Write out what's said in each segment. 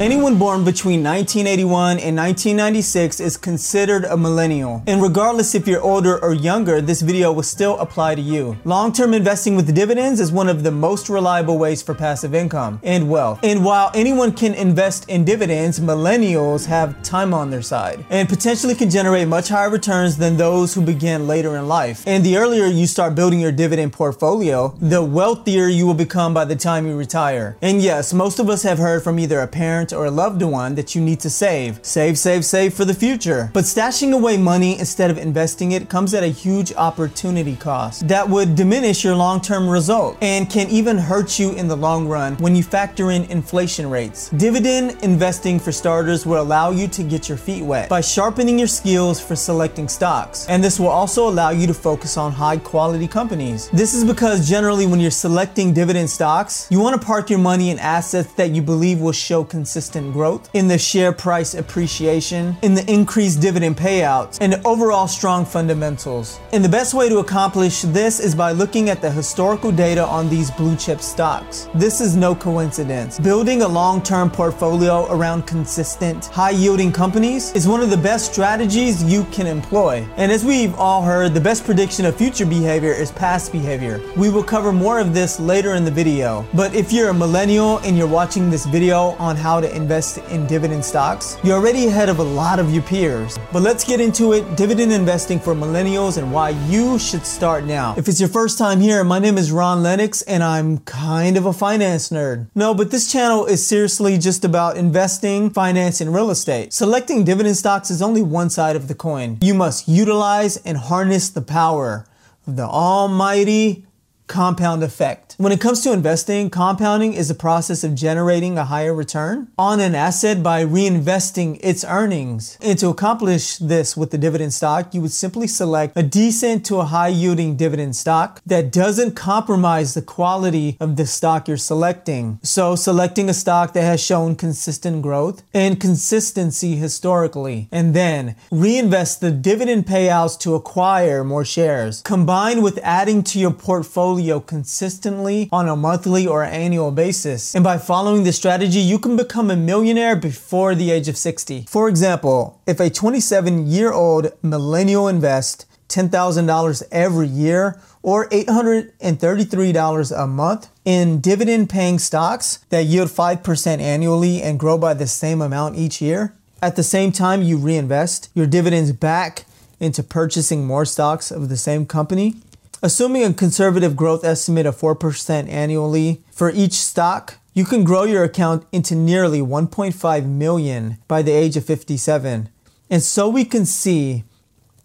Anyone born between 1981 and 1996 is considered a millennial. And regardless if you're older or younger, this video will still apply to you. Long-term investing with dividends is one of the most reliable ways for passive income and wealth. And while anyone can invest in dividends, millennials have time on their side and potentially can generate much higher returns than those who begin later in life. And the earlier you start building your dividend portfolio, the wealthier you will become by the time you retire. And yes, most of us have heard from either a parent or a loved one that you need to save. Save, save, save for the future. But stashing away money instead of investing it comes at a huge opportunity cost that would diminish your long-term result and can even hurt you in the long run when you factor in inflation rates. Dividend investing for starters will allow you to get your feet wet by sharpening your skills for selecting stocks. And this will also allow you to focus on high quality companies. This is because generally when you're selecting dividend stocks, you want to park your money in assets that you believe will show consistent consistent growth, in the share price appreciation, in the increased dividend payouts, and overall strong fundamentals. And the best way to accomplish this is by looking at the historical data on these blue chip stocks. This is no coincidence. Building a long term portfolio around consistent, high yielding companies is one of the best strategies you can employ. And as we've all heard, the best prediction of future behavior is past behavior. We will cover more of this later in the video. But if you're a millennial and you're watching this video on how to invest in dividend stocks, you're already ahead of a lot of your peers. But let's get into it dividend investing for millennials and why you should start now. If it's your first time here, my name is Ron Lennox and I'm kind of a finance nerd. No, but this channel is seriously just about investing, finance, and real estate. Selecting dividend stocks is only one side of the coin. You must utilize and harness the power of the almighty compound effect. When it comes to investing, compounding is a process of generating a higher return on an asset by reinvesting its earnings. And to accomplish this with the dividend stock, you would simply select a decent to a high yielding dividend stock that doesn't compromise the quality of the stock you're selecting. So selecting a stock that has shown consistent growth and consistency historically, and then reinvest the dividend payouts to acquire more shares, combined with adding to your portfolio consistently on a monthly or annual basis. And by following this strategy, you can become a millionaire before the age of 60. For example, if a 27 year old millennial invests $10,000 every year or $833 a month in dividend paying stocks that yield 5% annually and grow by the same amount each year. At the same time, you reinvest your dividends back into purchasing more stocks of the same company. Assuming a conservative growth estimate of 4% annually for each stock, you can grow your account into nearly 1.5 million by the age of 57. And so we can see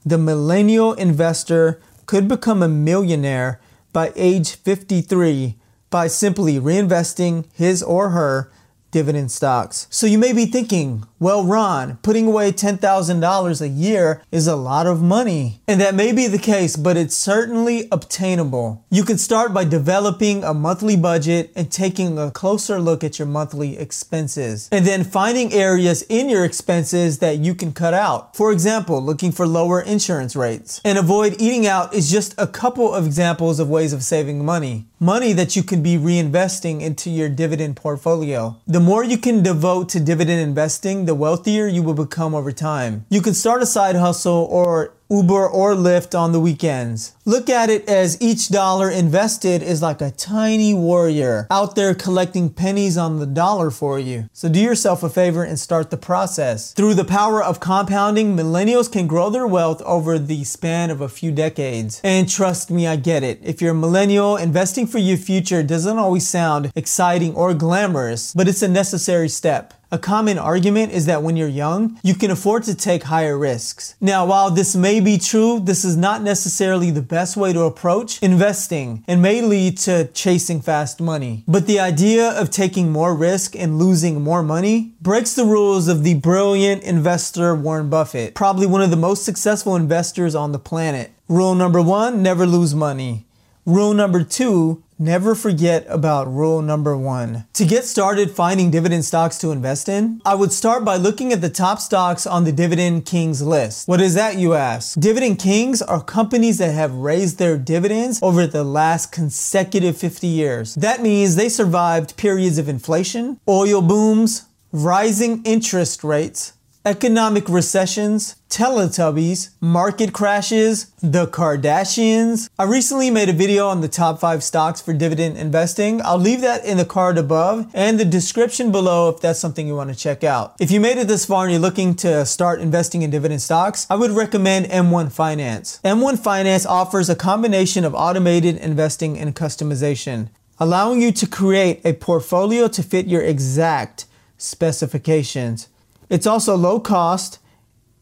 the millennial investor could become a millionaire by age 53 by simply reinvesting his or her dividend stocks. So you may be thinking, well, Ron, putting away $10,000 a year is a lot of money. And that may be the case, but it's certainly obtainable. You can start by developing a monthly budget and taking a closer look at your monthly expenses. And then finding areas in your expenses that you can cut out. For example, looking for lower insurance rates. And avoid eating out is just a couple of examples of ways of saving money money that you can be reinvesting into your dividend portfolio. The more you can devote to dividend investing, the wealthier you will become over time. You can start a side hustle or Uber or Lyft on the weekends. Look at it as each dollar invested is like a tiny warrior out there collecting pennies on the dollar for you. So do yourself a favor and start the process. Through the power of compounding, millennials can grow their wealth over the span of a few decades. And trust me, I get it. If you're a millennial, investing for your future doesn't always sound exciting or glamorous, but it's a necessary step. A common argument is that when you're young, you can afford to take higher risks. Now, while this may be true, this is not necessarily the best way to approach investing and may lead to chasing fast money. But the idea of taking more risk and losing more money breaks the rules of the brilliant investor Warren Buffett, probably one of the most successful investors on the planet. Rule number one, never lose money. Rule number two, Never forget about rule number one. To get started finding dividend stocks to invest in, I would start by looking at the top stocks on the Dividend Kings list. What is that, you ask? Dividend Kings are companies that have raised their dividends over the last consecutive 50 years. That means they survived periods of inflation, oil booms, rising interest rates, economic recessions, Teletubbies, market crashes, the Kardashians. I recently made a video on the top 5 stocks for dividend investing. I'll leave that in the card above and the description below if that's something you want to check out. If you made it this far and you're looking to start investing in dividend stocks, I would recommend M1 Finance. M1 Finance offers a combination of automated investing and customization, allowing you to create a portfolio to fit your exact specifications. It's also low cost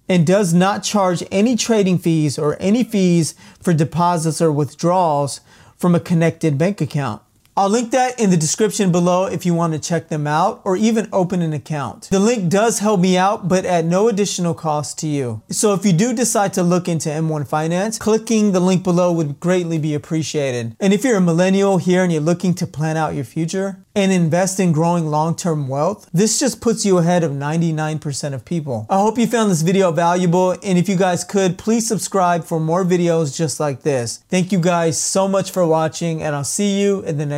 and does not charge any trading fees or any fees for deposits or withdrawals from a connected bank account. I'll link that in the description below if you want to check them out or even open an account. The link does help me out, but at no additional cost to you. So if you do decide to look into M1 Finance, clicking the link below would greatly be appreciated. And if you're a millennial here and you're looking to plan out your future and invest in growing long-term wealth, this just puts you ahead of 99% of people. I hope you found this video valuable. And if you guys could, please subscribe for more videos just like this. Thank you guys so much for watching and I'll see you in the next